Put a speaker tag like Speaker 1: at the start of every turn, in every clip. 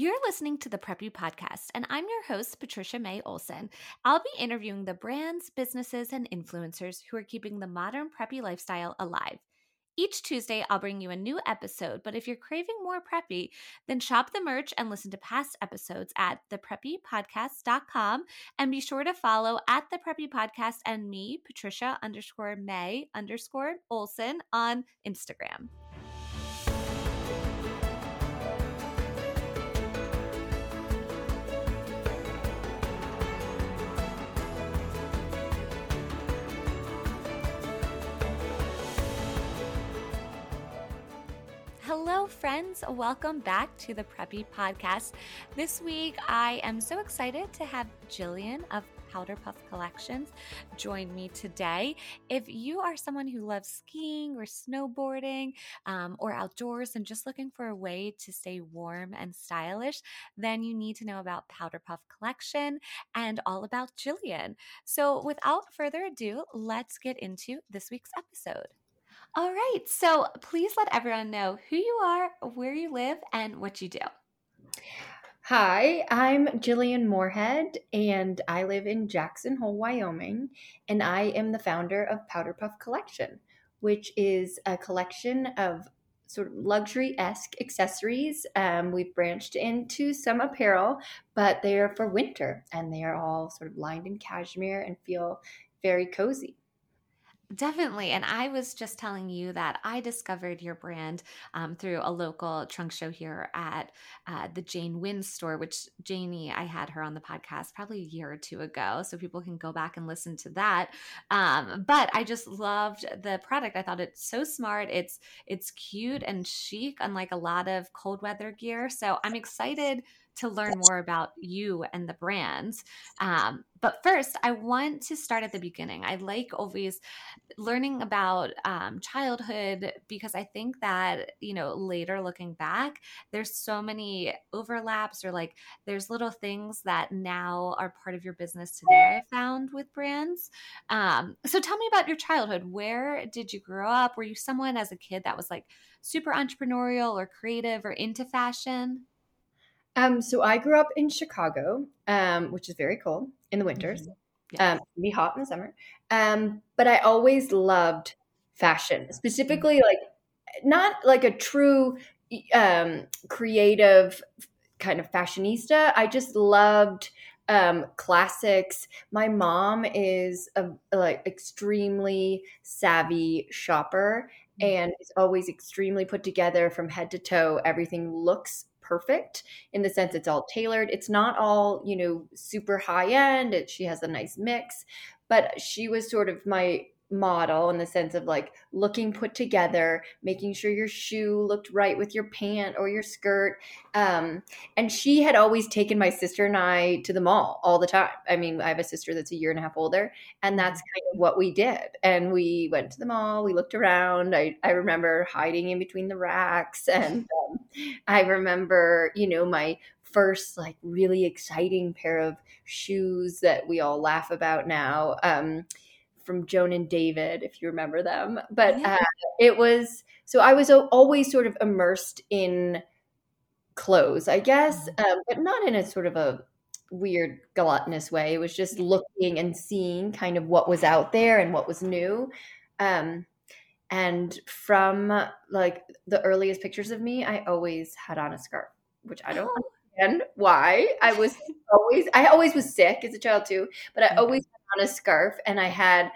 Speaker 1: You're listening to the Preppy Podcast, and I'm your host, Patricia May Olson. I'll be interviewing the brands, businesses, and influencers who are keeping the modern preppy lifestyle alive. Each Tuesday, I'll bring you a new episode, but if you're craving more preppy, then shop the merch and listen to past episodes at thepreppypodcast.com. And be sure to follow at the Preppy Podcast and me, Patricia underscore May underscore Olson on Instagram. Friends. Welcome back to the Preppy Podcast. This week, I am so excited to have Jillian of Powder Puff Collections join me today. If you are someone who loves skiing or snowboarding um, or outdoors and just looking for a way to stay warm and stylish, then you need to know about Powder Puff Collection and all about Jillian. So, without further ado, let's get into this week's episode. All right. So please let everyone know who you are, where you live, and what you do.
Speaker 2: Hi, I'm Jillian Moorhead, and I live in Jackson Hole, Wyoming, and I am the founder of Powder Puff Collection, which is a collection of sort of luxury esque accessories. Um, we've branched into some apparel, but they are for winter, and they are all sort of lined in cashmere and feel very cozy.
Speaker 1: Definitely. And I was just telling you that I discovered your brand um, through a local trunk show here at uh, the Jane Win store, which Janie, I had her on the podcast probably a year or two ago. So people can go back and listen to that. Um, but I just loved the product. I thought it's so smart. It's, it's cute and chic, unlike a lot of cold weather gear. So I'm excited to learn more about you and the brands. Um, but first, I want to start at the beginning. I like always learning about um, childhood because I think that, you know, later looking back, there's so many overlaps or like there's little things that now are part of your business today, I found with brands. Um, so tell me about your childhood. Where did you grow up? Were you someone as a kid that was like super entrepreneurial or creative or into fashion?
Speaker 2: Um, so I grew up in Chicago, um, which is very cold in the winters. Mm-hmm. Um, be hot in the summer. Um, but I always loved fashion, specifically mm-hmm. like not like a true um, creative kind of fashionista. I just loved um, classics. My mom is a like extremely savvy shopper mm-hmm. and is always extremely put together from head to toe. Everything looks perfect in the sense it's all tailored. It's not all, you know, super high end. It, she has a nice mix, but she was sort of my model in the sense of like looking put together, making sure your shoe looked right with your pant or your skirt. Um, and she had always taken my sister and I to the mall all the time. I mean, I have a sister that's a year and a half older, and that's kind of what we did. And we went to the mall, we looked around. I, I remember hiding in between the racks, and um, I remember, you know, my first like really exciting pair of shoes that we all laugh about now. Um, from Joan and David, if you remember them. But yeah. uh, it was so I was always sort of immersed in clothes, I guess, mm-hmm. um, but not in a sort of a weird gluttonous way. It was just looking and seeing kind of what was out there and what was new. Um, and from like the earliest pictures of me, I always had on a scarf, which I don't oh. understand why. I was always, I always was sick as a child too, but I always on a scarf and I had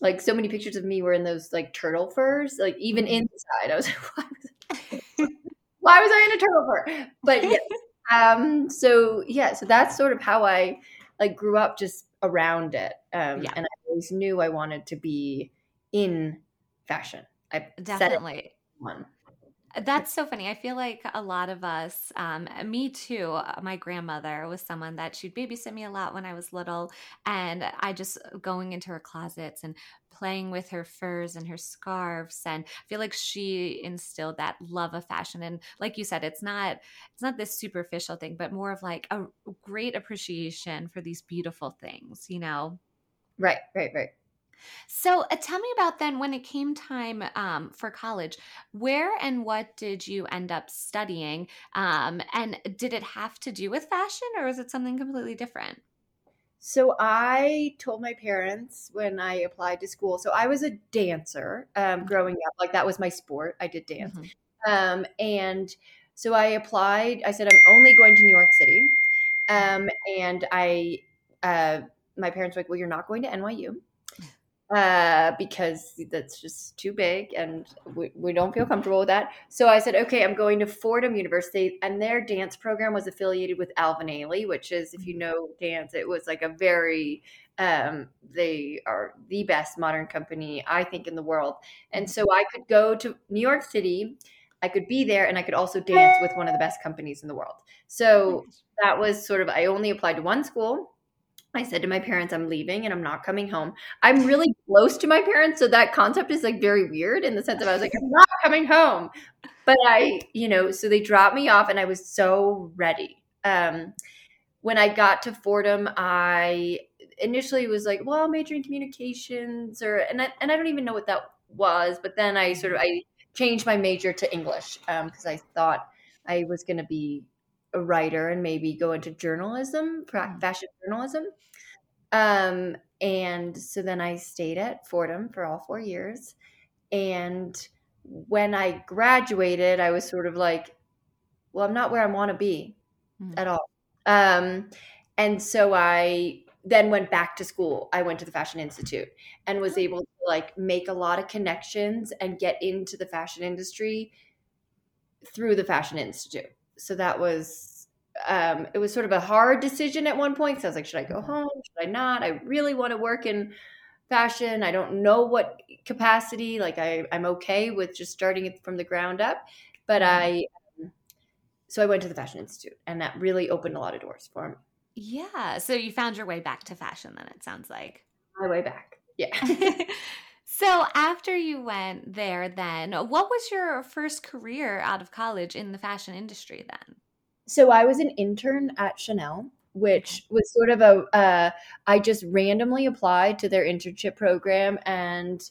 Speaker 2: like so many pictures of me were in those like turtle furs, like even mm-hmm. inside. I was like, why was, why was I in a turtle fur? But yeah. um, so yeah, so that's sort of how I like grew up just around it. Um, yeah. and I always knew I wanted to be in fashion. I definitely one.
Speaker 1: That's so funny. I feel like a lot of us, um, me too, uh, my grandmother was someone that she'd babysit me a lot when I was little. And I just uh, going into her closets and playing with her furs and her scarves. And I feel like she instilled that love of fashion. And like you said, it's not, it's not this superficial thing, but more of like a great appreciation for these beautiful things, you know?
Speaker 2: Right, right, right.
Speaker 1: So uh, tell me about then when it came time um, for college, where and what did you end up studying? Um, and did it have to do with fashion or was it something completely different?
Speaker 2: So I told my parents when I applied to school. So I was a dancer um, growing up. Like that was my sport. I did dance. Mm-hmm. Um, and so I applied. I said, I'm only going to New York City. Um, and I, uh, my parents were like, well, you're not going to NYU uh, because that's just too big and we, we don't feel comfortable with that. So I said, okay, I'm going to Fordham University. And their dance program was affiliated with Alvin Ailey, which is, if you know dance, it was like a very, um, they are the best modern company, I think, in the world. And so I could go to New York City. I could be there and I could also dance with one of the best companies in the world. So that was sort of, I only applied to one school I said to my parents, I'm leaving and I'm not coming home. I'm really close to my parents. So that concept is like very weird in the sense of I was like, I'm not coming home. But I, you know, so they dropped me off and I was so ready. Um, when I got to Fordham, I initially was like, well, major in communications or, and I, and I don't even know what that was. But then I sort of, I changed my major to English because um, I thought I was going to be a writer and maybe go into journalism, mm. fashion journalism. Um, and so then I stayed at Fordham for all four years. And when I graduated, I was sort of like, well, I'm not where I want to be mm-hmm. at all. Um, and so I then went back to school. I went to the Fashion Institute and was oh. able to like make a lot of connections and get into the fashion industry through the Fashion Institute so that was um, it was sort of a hard decision at one point. So I was like, should I go home? Should I not? I really want to work in fashion. I don't know what capacity. Like I, I'm okay with just starting it from the ground up. But mm-hmm. I, um, so I went to the Fashion Institute, and that really opened a lot of doors for me.
Speaker 1: Yeah. So you found your way back to fashion. Then it sounds like
Speaker 2: my way back. Yeah.
Speaker 1: So after you went there then, what was your first career out of college in the fashion industry then?
Speaker 2: So I was an intern at Chanel, which was sort of a. Uh, I just randomly applied to their internship program and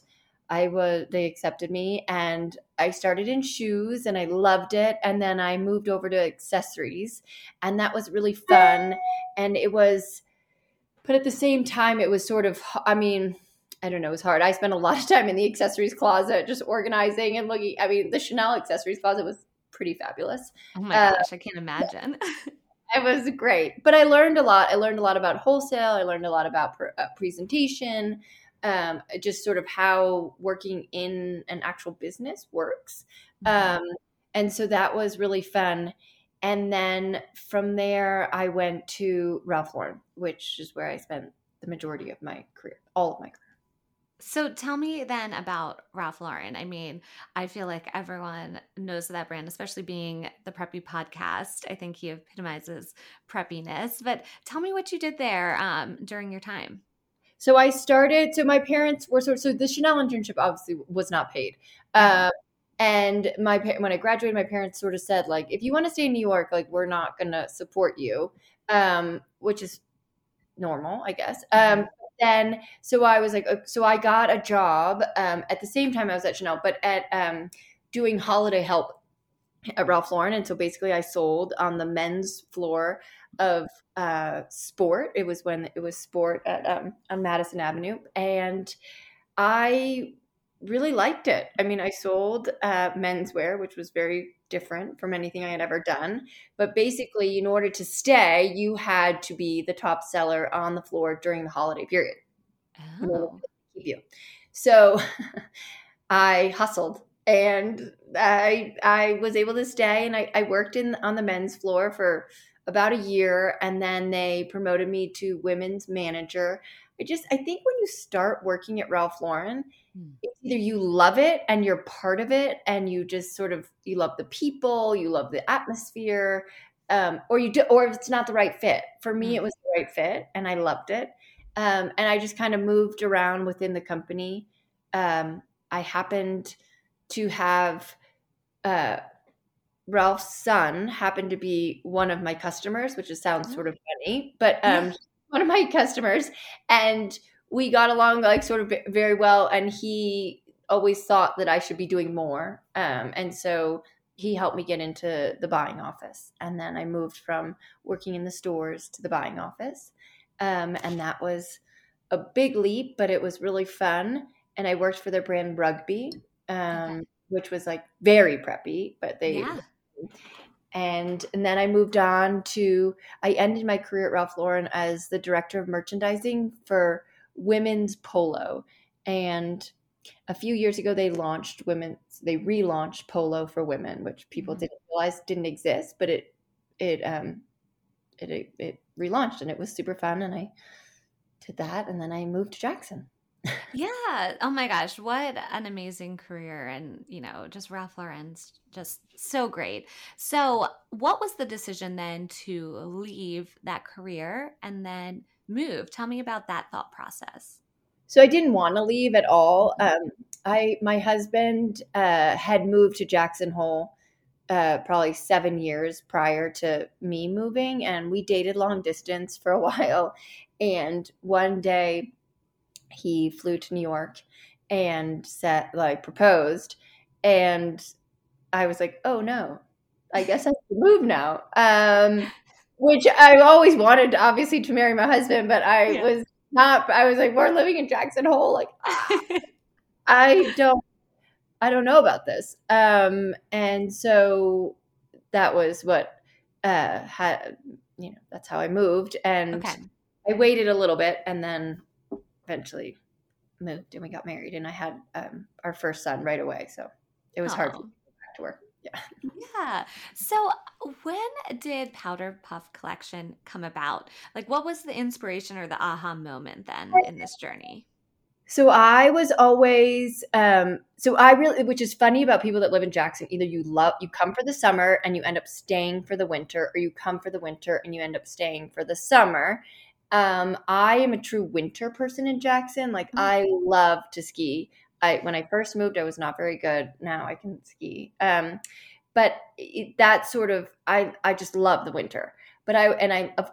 Speaker 2: I was they accepted me and I started in shoes and I loved it and then I moved over to accessories and that was really fun and it was but at the same time it was sort of I mean I don't know, it was hard. I spent a lot of time in the accessories closet just organizing and looking. I mean, the Chanel accessories closet was pretty fabulous.
Speaker 1: Oh my uh, gosh, I can't imagine.
Speaker 2: it was great. But I learned a lot. I learned a lot about wholesale. I learned a lot about pre- uh, presentation, um, just sort of how working in an actual business works. Mm-hmm. Um, and so that was really fun. And then from there, I went to Ralph Lauren, which is where I spent the majority of my career, all of my career.
Speaker 1: So tell me then about Ralph Lauren. I mean, I feel like everyone knows that brand, especially being the Preppy podcast. I think he epitomizes preppiness. But tell me what you did there um, during your time.
Speaker 2: So I started. So my parents were sort of. So the Chanel internship obviously was not paid. Uh, and my when I graduated, my parents sort of said like, if you want to stay in New York, like we're not going to support you, um, which is normal, I guess. Mm-hmm. Um, then so I was like, so I got a job um, at the same time I was at Chanel, but at um, doing holiday help at Ralph Lauren, and so basically I sold on the men's floor of uh, Sport. It was when it was Sport at um, on Madison Avenue, and I really liked it. I mean, I sold uh, menswear, which was very different from anything I had ever done. But basically, in order to stay, you had to be the top seller on the floor during the holiday period. Oh. Keep you. So I hustled and I I was able to stay and I, I worked in on the men's floor for about a year and then they promoted me to women's manager. I just I think when you start working at Ralph Lauren. It's either you love it and you're part of it and you just sort of you love the people, you love the atmosphere, um, or you do, or it's not the right fit. For me, mm. it was the right fit and I loved it. Um, and I just kind of moved around within the company. Um, I happened to have uh, Ralph's son happened to be one of my customers, which sounds oh. sort of funny, but um, one of my customers, and we got along like sort of very well, and he always thought that I should be doing more. Um, and so he helped me get into the buying office. And then I moved from working in the stores to the buying office. Um, and that was a big leap, but it was really fun. And I worked for their brand Rugby, um, okay. which was like very preppy, but they. Yeah. And, and then I moved on to, I ended my career at Ralph Lauren as the director of merchandising for women's polo. And a few years ago they launched women's they relaunched polo for women which people mm-hmm. didn't realize didn't exist but it it um it, it, it relaunched and it was super fun. And i did that and then i moved to jackson.
Speaker 1: Yeah. Oh my gosh what an amazing career. And you know just ralph lauren's just so great. So what was the decision then to leave that career? And then move tell me about that thought process
Speaker 2: so I didn't want to leave at all. Um, I my husband uh, had moved to Jackson Hole uh, probably seven years prior to me moving, and we dated long distance for a while. And one day, he flew to New York and said, like, proposed, and I was like, "Oh no, I guess I have to move now." Um, which I always wanted, obviously, to marry my husband, but I yeah. was not i was like we're living in jackson hole like i don't i don't know about this um and so that was what uh had you know that's how i moved and okay. i waited a little bit and then eventually moved and we got married and i had um our first son right away so it was hard to go back to work yeah.
Speaker 1: Yeah. So when did Powder Puff Collection come about? Like what was the inspiration or the aha moment then in this journey?
Speaker 2: So I was always um so I really which is funny about people that live in Jackson either you love you come for the summer and you end up staying for the winter or you come for the winter and you end up staying for the summer. Um I am a true winter person in Jackson. Like mm-hmm. I love to ski. I when I first moved, I was not very good. Now I can ski. Um, but it, that sort of I I just love the winter. But I and I of,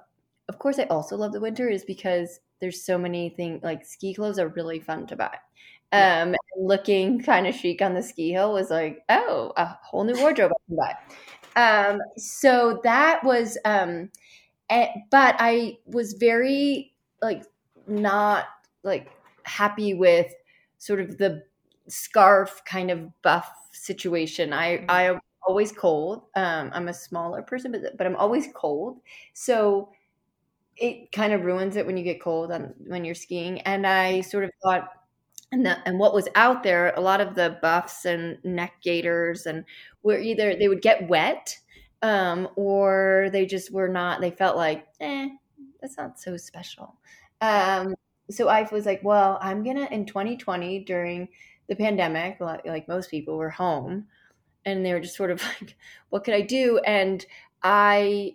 Speaker 2: of course I also love the winter is because there's so many things like ski clothes are really fun to buy. Um, looking kind of chic on the ski hill was like, oh, a whole new wardrobe I can buy. Um, so that was, um, but I was very like not like happy with sort of the scarf kind of buff situation. I mm-hmm. I am always cold. Um, I'm a smaller person, but but I'm always cold. So it kind of ruins it when you get cold on, when you're skiing. And I sort of thought, and the, and what was out there, a lot of the buffs and neck gaiters, and were either they would get wet, um, or they just were not. They felt like, eh, that's not so special. Um, so I was like, well, I'm gonna in 2020 during the pandemic, like, like most people were home, and they were just sort of like, what could I do? And I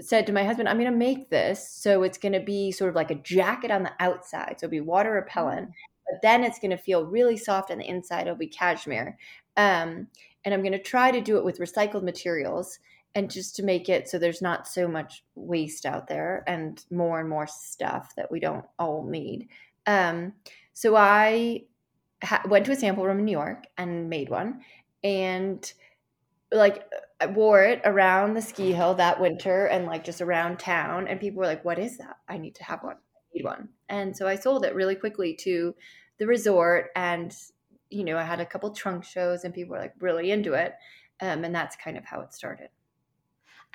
Speaker 2: said to my husband, I'm going to make this so it's going to be sort of like a jacket on the outside, so it'll be water repellent, but then it's going to feel really soft on the inside. It'll be cashmere, um, and I'm going to try to do it with recycled materials and just to make it so there's not so much waste out there and more and more stuff that we don't all need. Um, so I ha- went to a sample room in New York and made one, and like I wore it around the ski hill that winter and like just around town, and people were like, "What is that? I need to have one. I need one." And so I sold it really quickly to the resort, and you know I had a couple trunk shows, and people were like really into it, um, and that's kind of how it started.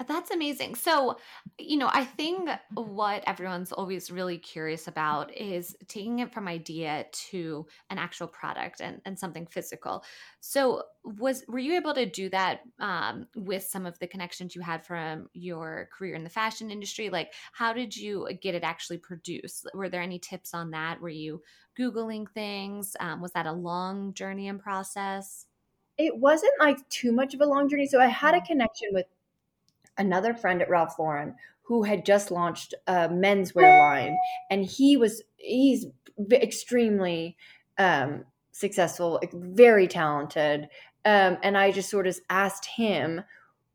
Speaker 1: That's amazing. So, you know, I think what everyone's always really curious about is taking it from idea to an actual product and, and something physical. So, was were you able to do that um, with some of the connections you had from your career in the fashion industry? Like, how did you get it actually produced? Were there any tips on that? Were you googling things? Um, was that a long journey and process?
Speaker 2: It wasn't like too much of a long journey. So I had a mm. connection with another friend at Ralph Lauren who had just launched a menswear line, and he was he's extremely um, successful, very talented. Um, and I just sort of asked him,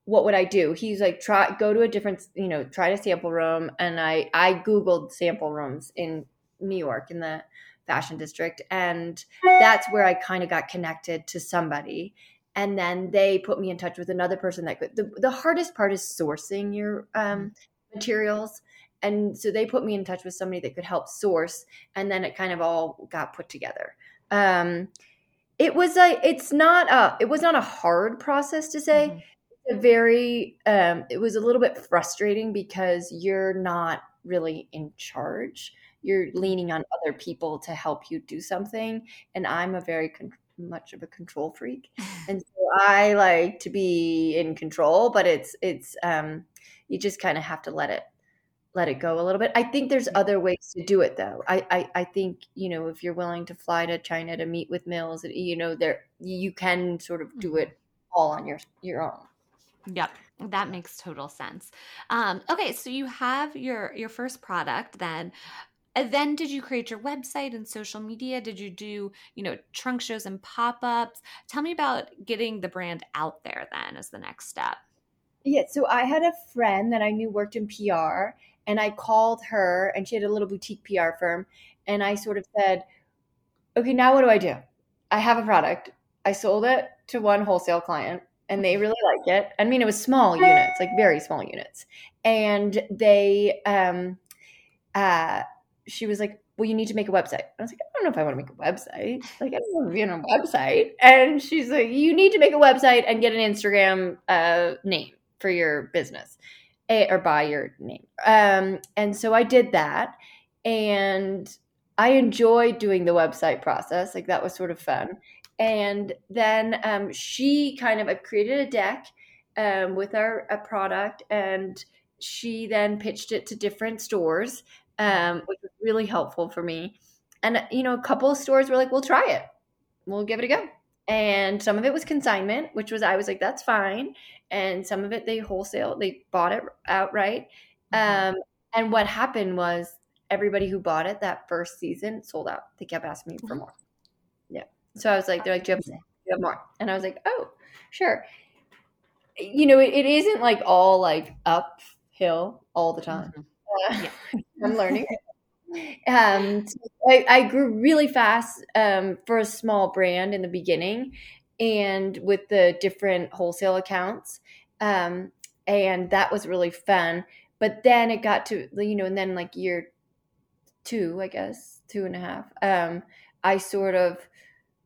Speaker 2: what would I do? He's like, try go to a different, you know, try to sample room. And I I googled sample rooms in New York in the fashion district. And that's where I kind of got connected to somebody. And then they put me in touch with another person that could. The, the hardest part is sourcing your um, mm-hmm. materials. And so they put me in touch with somebody that could help source. And then it kind of all got put together. Um, it was a, it's not a, it was not a hard process to say. Mm-hmm a very um, it was a little bit frustrating because you're not really in charge you're leaning on other people to help you do something and i'm a very con- much of a control freak. And so i like to be in control but it's it's um you just kind of have to let it let it go a little bit. I think there's other ways to do it though. I, I i think you know if you're willing to fly to china to meet with mills you know there you can sort of do it all on your your own.
Speaker 1: Yep, that makes total sense. Um, okay, so you have your your first product then. And then did you create your website and social media? Did you do, you know, trunk shows and pop-ups? Tell me about getting the brand out there then as the next step.
Speaker 2: Yeah, so I had a friend that I knew worked in PR and I called her and she had a little boutique PR firm and I sort of said, "Okay, now what do I do? I have a product. I sold it to one wholesale client and they really like it. I mean, it was small units, like very small units. And they, um, uh, she was like, well, you need to make a website. I was like, I don't know if I want to make a website. Like, I don't want to be on a website. And she's like, you need to make a website and get an Instagram uh, name for your business or buy your name. Um, and so I did that. And I enjoyed doing the website process. Like, that was sort of fun and then um, she kind of created a deck um, with our product, and she then pitched it to different stores, um, which was really helpful for me. And you know, a couple of stores were like, "We'll try it, we'll give it a go." And some of it was consignment, which was I was like, "That's fine." And some of it they wholesale, they bought it outright. Mm-hmm. Um, and what happened was everybody who bought it that first season sold out. They kept asking me for mm-hmm. more. Yeah. So I was like, they're like, do you have, do you have more? And I was like, oh, sure. You know, it, it isn't like all like uphill all the time. Mm-hmm. Uh, yeah. I'm learning. um, I, I, grew really fast um, for a small brand in the beginning and with the different wholesale accounts. Um, and that was really fun. But then it got to, you know, and then like year two, I guess, two and a half, um, I sort of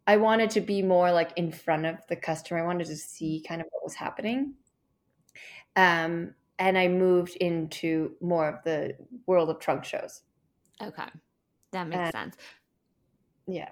Speaker 2: I wanted to be more like in front of the customer. I wanted to see kind of what was happening. Um, and I moved into more of the world of trunk shows.
Speaker 1: Okay. That makes sense.
Speaker 2: Yeah.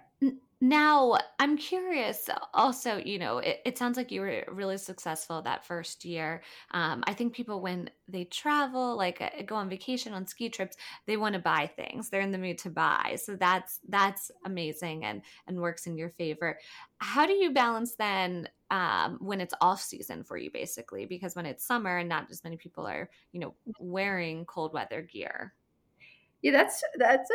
Speaker 1: Now, I'm curious also, you know, it, it, sounds like you were really successful that first year. Um, I think people, when they travel, like uh, go on vacation, on ski trips, they want to buy things. They're in the mood to buy. So that's that's amazing and and works in your favor. How do you balance then um, when it's off season for you, basically? Because when it's summer and not as many people are, you know, wearing cold weather gear.
Speaker 2: Yeah, that's that's a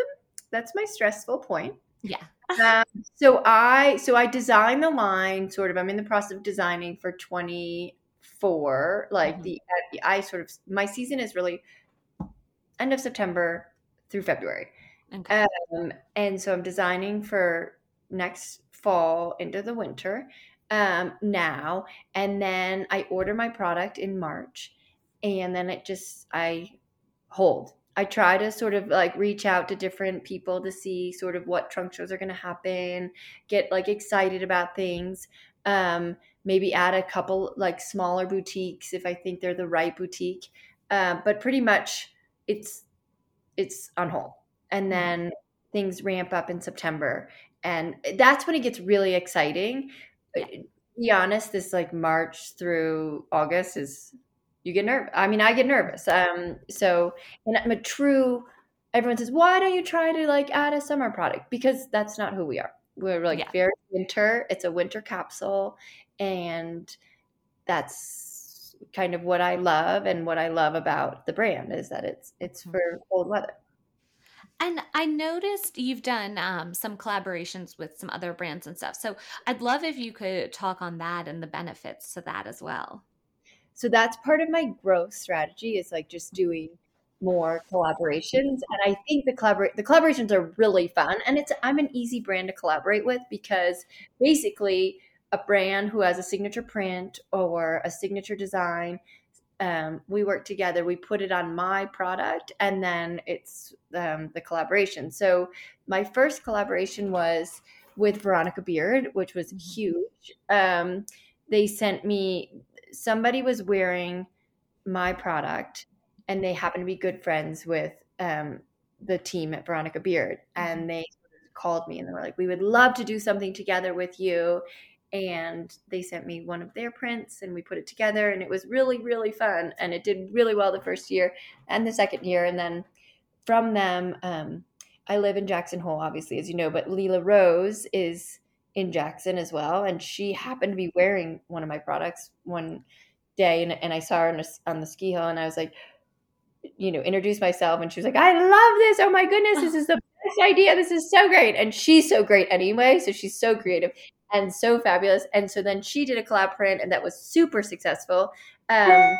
Speaker 2: that's my stressful point
Speaker 1: yeah.
Speaker 2: um, so I so I designed the line sort of. I'm in the process of designing for 24. Like mm-hmm. the I sort of my season is really end of September through February. Okay. Um, and so I'm designing for next fall into the winter um, now, and then I order my product in March, and then it just I hold I try to sort of like reach out to different people to see sort of what trunk shows are going to happen, get like excited about things. Um, maybe add a couple like smaller boutiques if I think they're the right boutique. Uh, but pretty much it's it's on hold, and mm-hmm. then things ramp up in September, and that's when it gets really exciting. Honest, this like March through August is you get nervous. I mean, I get nervous. Um, so, and I'm a true. Everyone says, "Why don't you try to like add a summer product?" Because that's not who we are. We're like yeah. very winter. It's a winter capsule, and that's kind of what I love and what I love about the brand is that it's it's mm-hmm. for cold weather.
Speaker 1: And I noticed you've done um, some collaborations with some other brands and stuff. So I'd love if you could talk on that and the benefits to that as well.
Speaker 2: So that's part of my growth strategy is like just doing more collaborations. And i think the collabor- the collaborations are really fun. And it's i'm an easy brand to collaborate with because basically a brand who has a signature print or a signature design um, we work together we put it on my product and then it's um, the collaboration so my first collaboration was with veronica beard which was mm-hmm. huge um, they sent me somebody was wearing my product and they happened to be good friends with um, the team at Veronica Beard. And mm-hmm. they called me and they were like, we would love to do something together with you. And they sent me one of their prints and we put it together and it was really, really fun. And it did really well the first year and the second year. And then from them, um, I live in Jackson Hole, obviously, as you know, but Lela Rose is in Jackson as well. And she happened to be wearing one of my products one day and, and I saw her on, a, on the ski hill and I was like, you know, introduce myself and she was like, I love this. Oh my goodness, this is the best idea. This is so great. And she's so great anyway. So she's so creative and so fabulous. And so then she did a collab print and that was super successful. Um,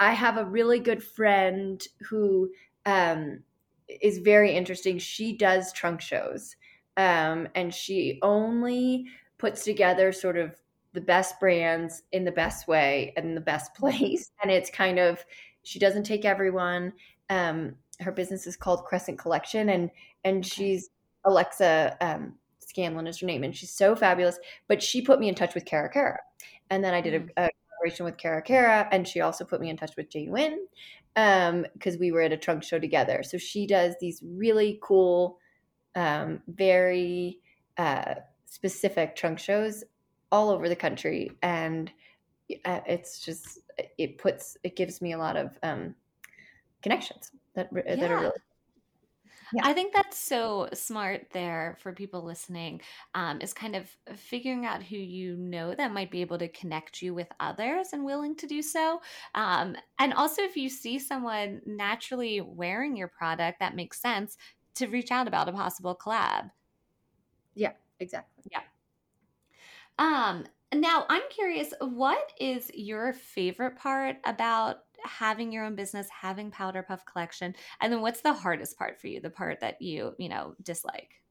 Speaker 2: I have a really good friend who um, is very interesting. She does trunk shows um, and she only puts together sort of the best brands in the best way and in the best place. And it's kind of, she doesn't take everyone. Um, her business is called Crescent Collection, and and she's Alexa um, Scanlon is her name, and she's so fabulous. But she put me in touch with Cara Cara, and then I did a, mm. a collaboration with Cara Cara, and she also put me in touch with Jane Win because um, we were at a trunk show together. So she does these really cool, um, very uh, specific trunk shows all over the country, and uh, it's just it puts it gives me a lot of um, connections that yeah. that are really
Speaker 1: yeah. I think that's so smart there for people listening um, is kind of figuring out who you know that might be able to connect you with others and willing to do so. Um, and also, if you see someone naturally wearing your product that makes sense, to reach out about a possible collab.
Speaker 2: Yeah, exactly.
Speaker 1: Yeah. Um, now, I'm curious, what is your favorite part about having your own business, having Powder Puff Collection? And then what's the hardest part for you, the part that you, you know, dislike?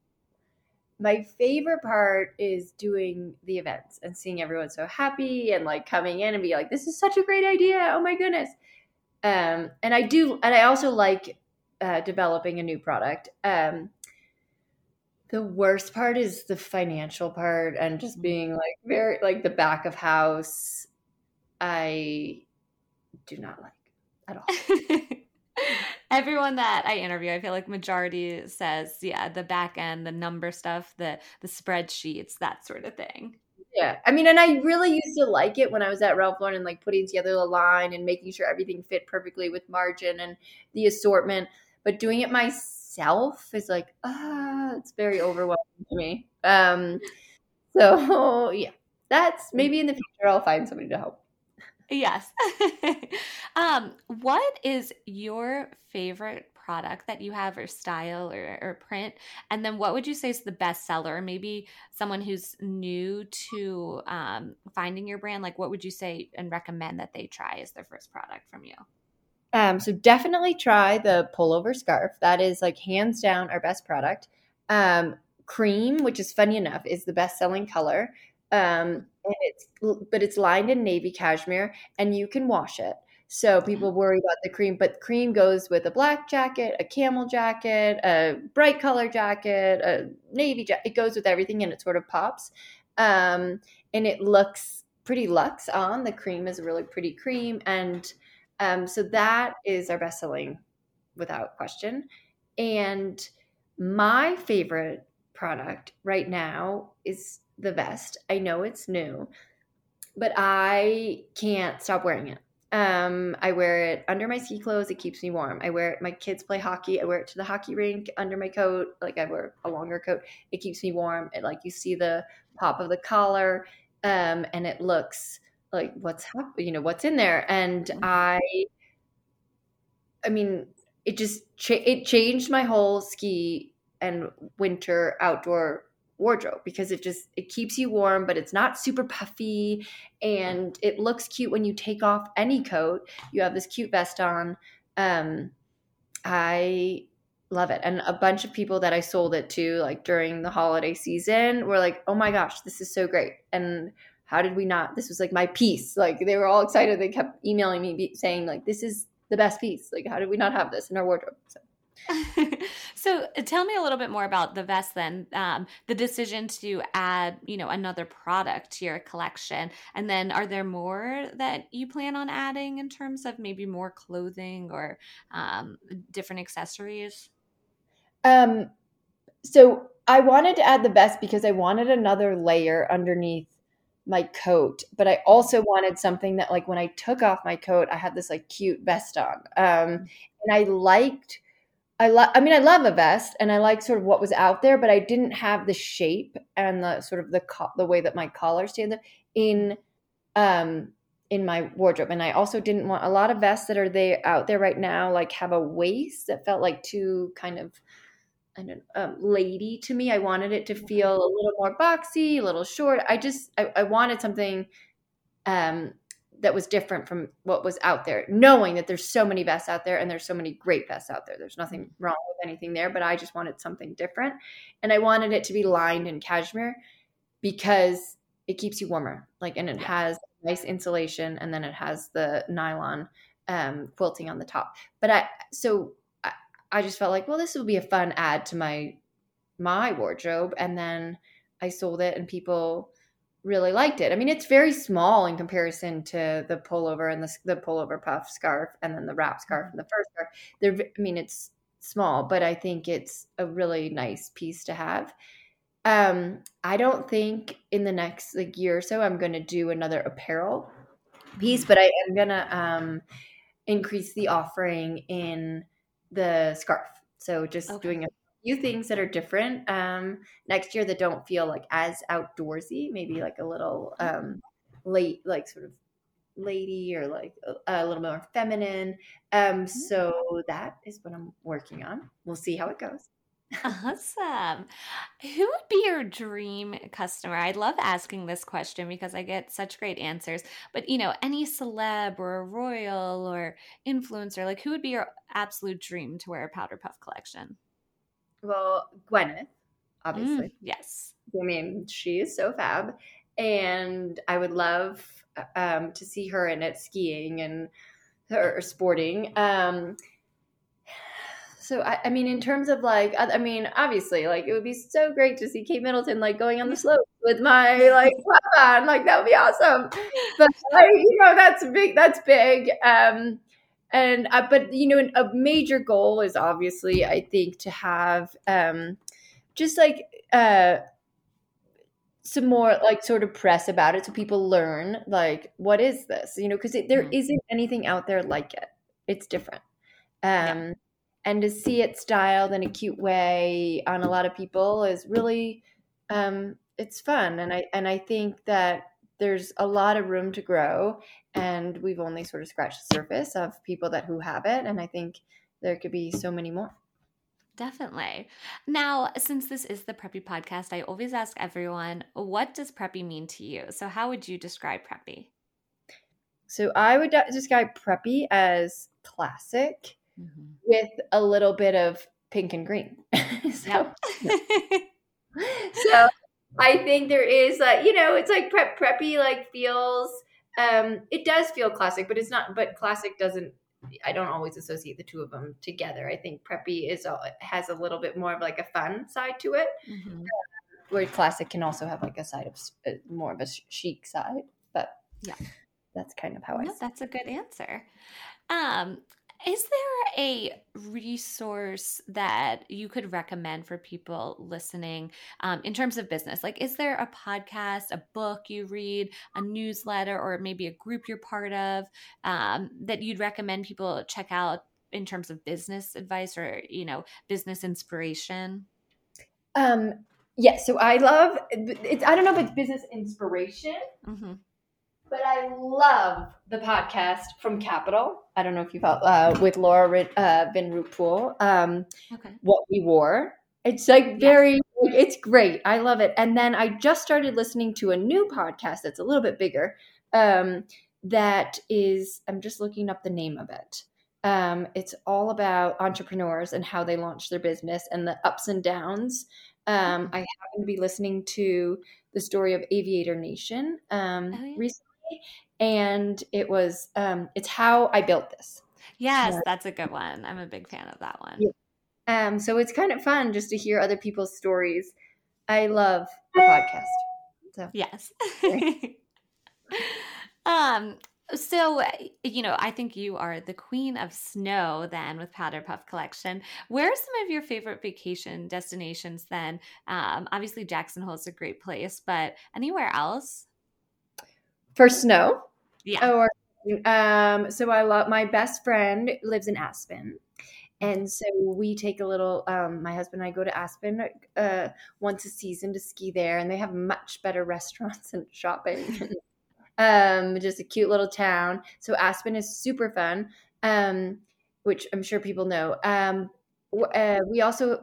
Speaker 2: My favorite part is doing the events and seeing everyone so happy and like coming in and be like, this is such a great idea. Oh my goodness. Um, and I do, and I also like uh, developing a new product. Um, the worst part is the financial part and just mm-hmm. being like very like the back of house. I do not like at all.
Speaker 1: Everyone that I interview, I feel like majority says, yeah, the back end, the number stuff, the the spreadsheets, that sort of thing.
Speaker 2: Yeah. I mean, and I really used to like it when I was at Ralph Lauren and like putting together the line and making sure everything fit perfectly with margin and the assortment. But doing it myself is like, ah, it's very overwhelming to me. Um, so yeah, that's maybe in the future I'll find somebody to help.
Speaker 1: Yes. um, what is your favorite product that you have or style or, or, print? And then what would you say is the best seller? Maybe someone who's new to um, finding your brand, like what would you say and recommend that they try as their first product from you?
Speaker 2: Um, so definitely try the pullover scarf. That is like hands down our best product. Um, cream, which is funny enough, is the best selling color. Um, and it's but it's lined in navy cashmere, and you can wash it. So people mm-hmm. worry about the cream, but cream goes with a black jacket, a camel jacket, a bright color jacket, a navy jacket. It goes with everything, and it sort of pops. Um, and it looks pretty luxe on. The cream is a really pretty cream, and um, so that is our best selling without question. And my favorite product right now is the vest. I know it's new, but I can't stop wearing it. Um, I wear it under my ski clothes. It keeps me warm. I wear it. My kids play hockey. I wear it to the hockey rink under my coat. Like I wear a longer coat. It keeps me warm. It like you see the pop of the collar, um, and it looks like what's happening, you know, what's in there. And mm-hmm. I, I mean, it just cha- it changed my whole ski and winter outdoor wardrobe because it just it keeps you warm but it's not super puffy and it looks cute when you take off any coat you have this cute vest on um I love it. And a bunch of people that I sold it to, like during the holiday season, were like, oh my gosh, this is so great. And how did we not? This was like my piece. Like they were all excited. They kept emailing me saying, like, this is the best piece. Like, how did we not have this in our wardrobe? So.
Speaker 1: so tell me a little bit more about the vest then um, the decision to add you know another product to your collection and then are there more that you plan on adding in terms of maybe more clothing or um, different accessories
Speaker 2: um, so I wanted to add the vest because I wanted another layer underneath my coat, but I also wanted something that like when I took off my coat, I had this like cute vest on. Um, and I liked I love I mean I love a vest and I like sort of what was out there, but I didn't have the shape and the sort of the co- the way that my collar stands up in um in my wardrobe and I also didn't want a lot of vests that are there out there right now like have a waist that felt like too kind of I don't um, lady to me. I wanted it to feel a little more boxy, a little short. I just I, I wanted something um, that was different from what was out there, knowing that there's so many vests out there and there's so many great vests out there. There's nothing mm-hmm. wrong with anything there, but I just wanted something different, and I wanted it to be lined in cashmere because it keeps you warmer, like, and it has nice insulation, and then it has the nylon um, quilting on the top. But I so I just felt like, well, this will be a fun add to my my wardrobe, and then I sold it, and people really liked it. I mean, it's very small in comparison to the pullover and the, the pullover puff scarf, and then the wrap scarf and the fur scarf. They're, I mean, it's small, but I think it's a really nice piece to have. Um, I don't think in the next like year or so I'm going to do another apparel piece, but I am going to um, increase the offering in the scarf. So just okay. doing a few things that are different um, next year that don't feel like as outdoorsy. Maybe like a little um, late, like sort of lady or like a, a little more feminine. Um, mm-hmm. so that is what I'm working on. We'll see how it goes.
Speaker 1: Awesome. Who would be your dream customer? I love asking this question because I get such great answers. But, you know, any celeb or a royal or influencer, like who would be your absolute dream to wear a Powder Puff collection?
Speaker 2: Well, Gwyneth, obviously.
Speaker 1: Mm, yes.
Speaker 2: I mean, she is so fab. And I would love um, to see her in it skiing and or sporting. Um, so I, I, mean, in terms of like, I mean, obviously, like it would be so great to see Kate Middleton like going on the slope with my like and like that would be awesome. But like, you know, that's big. That's big. Um, and uh, but you know, a major goal is obviously, I think, to have um, just like uh some more like sort of press about it so people learn like what is this you know because there mm-hmm. isn't anything out there like it. It's different. Um yeah and to see it styled in a cute way on a lot of people is really um, it's fun. And i and i think that there's a lot of room to grow and we've only sort of scratched the surface of people that who have it and i think there could be so many more
Speaker 1: Definitely. Now, since this is the Preppy podcast, I always ask everyone, what does Preppy mean to you? So, how would you describe Preppy?
Speaker 2: So, I would describe Preppy as classic, mm-hmm. with a little bit of pink and green. so, so I think there is like you know it's like prep preppy like feels um it does feel classic but it's not but classic doesn't I don't always associate the two of them together. I think preppy is has a little bit more of like a fun side to it. Mm-hmm. where classic can also have like a side of uh, more of a chic side, but yeah, that's kind of how I.
Speaker 1: that's a good answer. Um, is there a resource that you could recommend for people listening um, in terms of business? Like, is there a podcast, a book you read, a newsletter, or maybe a group you're part of um, that you'd recommend people check out in terms of business advice or, you know, business inspiration?
Speaker 2: Um, yeah, so I love it's, I don't know if it's business inspiration. Mm-hmm but I love the podcast from Capital. I don't know if you've uh, with Laura uh, Van um, okay. What We Wore. It's like very, yes. it's great. I love it. And then I just started listening to a new podcast that's a little bit bigger. Um, that is, I'm just looking up the name of it. Um, it's all about entrepreneurs and how they launch their business and the ups and downs. Um, I happen to be listening to the story of Aviator Nation um, oh, yeah. recently, and it was um, it's how I built this.
Speaker 1: Yes, that's a good one. I'm a big fan of that one.
Speaker 2: Yeah. Um, so it's kind of fun just to hear other people's stories. I love the podcast. So
Speaker 1: yes. um, so, you know, I think you are the queen of snow then with Powder Puff Collection. Where are some of your favorite vacation destinations then? Um, obviously, Jackson Hole is a great place, but anywhere else?
Speaker 2: For snow?
Speaker 1: Yeah.
Speaker 2: Or, um, so I love my best friend lives in Aspen. And so we take a little, um, my husband and I go to Aspen uh, once a season to ski there, and they have much better restaurants and shopping um, just a cute little town. So Aspen is super fun, um, which I'm sure people know. Um, uh, we also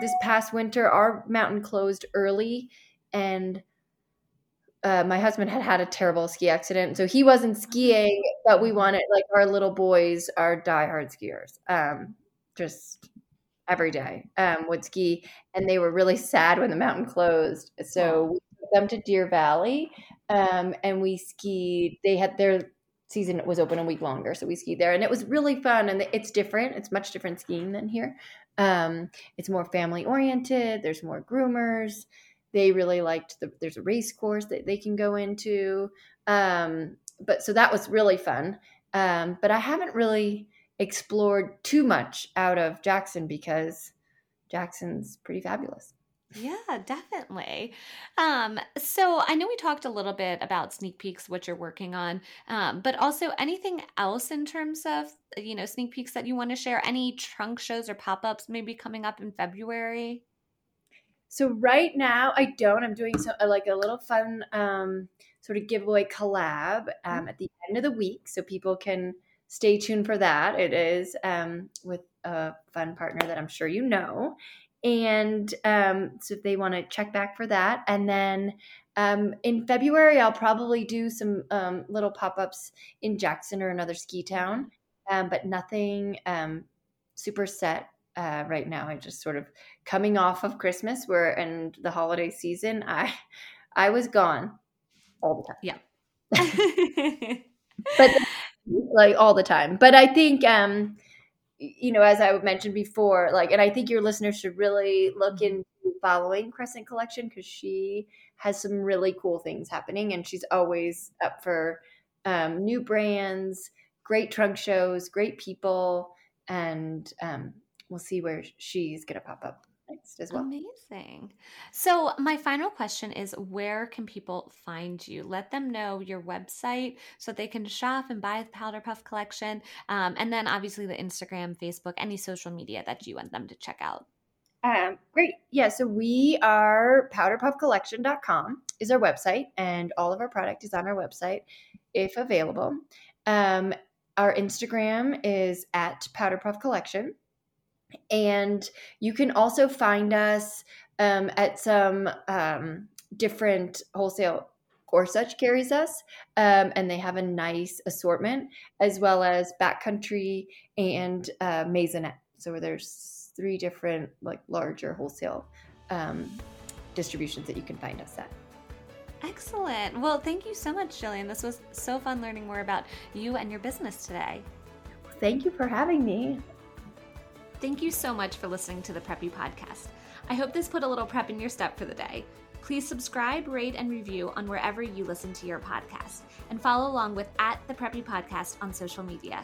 Speaker 2: this past winter our mountain closed early, and uh, my husband had had a terrible ski accident, so he wasn't skiing. But we wanted like our little boys are diehard skiers, um, just every day um, would ski, and they were really sad when the mountain closed. So we took them to Deer Valley, um, and we skied. They had their season was open a week longer, so we skied there, and it was really fun. And it's different; it's much different skiing than here. Um, it's more family oriented. There's more groomers. They really liked the. There's a race course that they can go into. Um, but so that was really fun. Um, but I haven't really explored too much out of Jackson because Jackson's pretty fabulous.
Speaker 1: Yeah, definitely. Um, so I know we talked a little bit about sneak peeks, what you're working on, um, but also anything else in terms of you know sneak peeks that you want to share? Any trunk shows or pop ups maybe coming up in February?
Speaker 2: So right now I don't. I'm doing so uh, like a little fun um, sort of giveaway collab mm-hmm. um, at the end of the week, so people can stay tuned for that. It is um, with a fun partner that I'm sure you know. And um, so if they want to check back for that. And then um, in February, I'll probably do some um, little pop ups in Jackson or another ski town, um, but nothing um, super set uh, right now. I just sort of coming off of Christmas, where and the holiday season, I I was gone all the time.
Speaker 1: Yeah,
Speaker 2: but like all the time. But I think um, you know, as I mentioned before, like, and I think your listeners should really look mm-hmm. into following Crescent Collection because she has some really cool things happening and she's always up for um, new brands, great trunk shows, great people, and um, we'll see where she's going to pop up next as well.
Speaker 1: Amazing. So, my final question is where can people find you? Let them know your website so they can shop and buy the Powder Puff collection. Um, and then, obviously, the Instagram, Facebook, any social media that you want them to check out.
Speaker 2: Um, great. Yeah. So, we are powderpuffcollection.com is our website, and all of our product is on our website if available. Um, our Instagram is at Powder Puff Collection. And you can also find us um, at some um, different wholesale Gorsuch carries us, um, and they have a nice assortment, as well as Backcountry and uh, Maisonette. So there's three different, like larger wholesale um, distributions that you can find us at.
Speaker 1: Excellent. Well, thank you so much, Jillian. This was so fun learning more about you and your business today.
Speaker 2: Thank you for having me.
Speaker 1: Thank you so much for listening to the Preppy Podcast. I hope this put a little prep in your step for the day. Please subscribe, rate, and review on wherever you listen to your podcast, and follow along with at the Preppy Podcast on social media.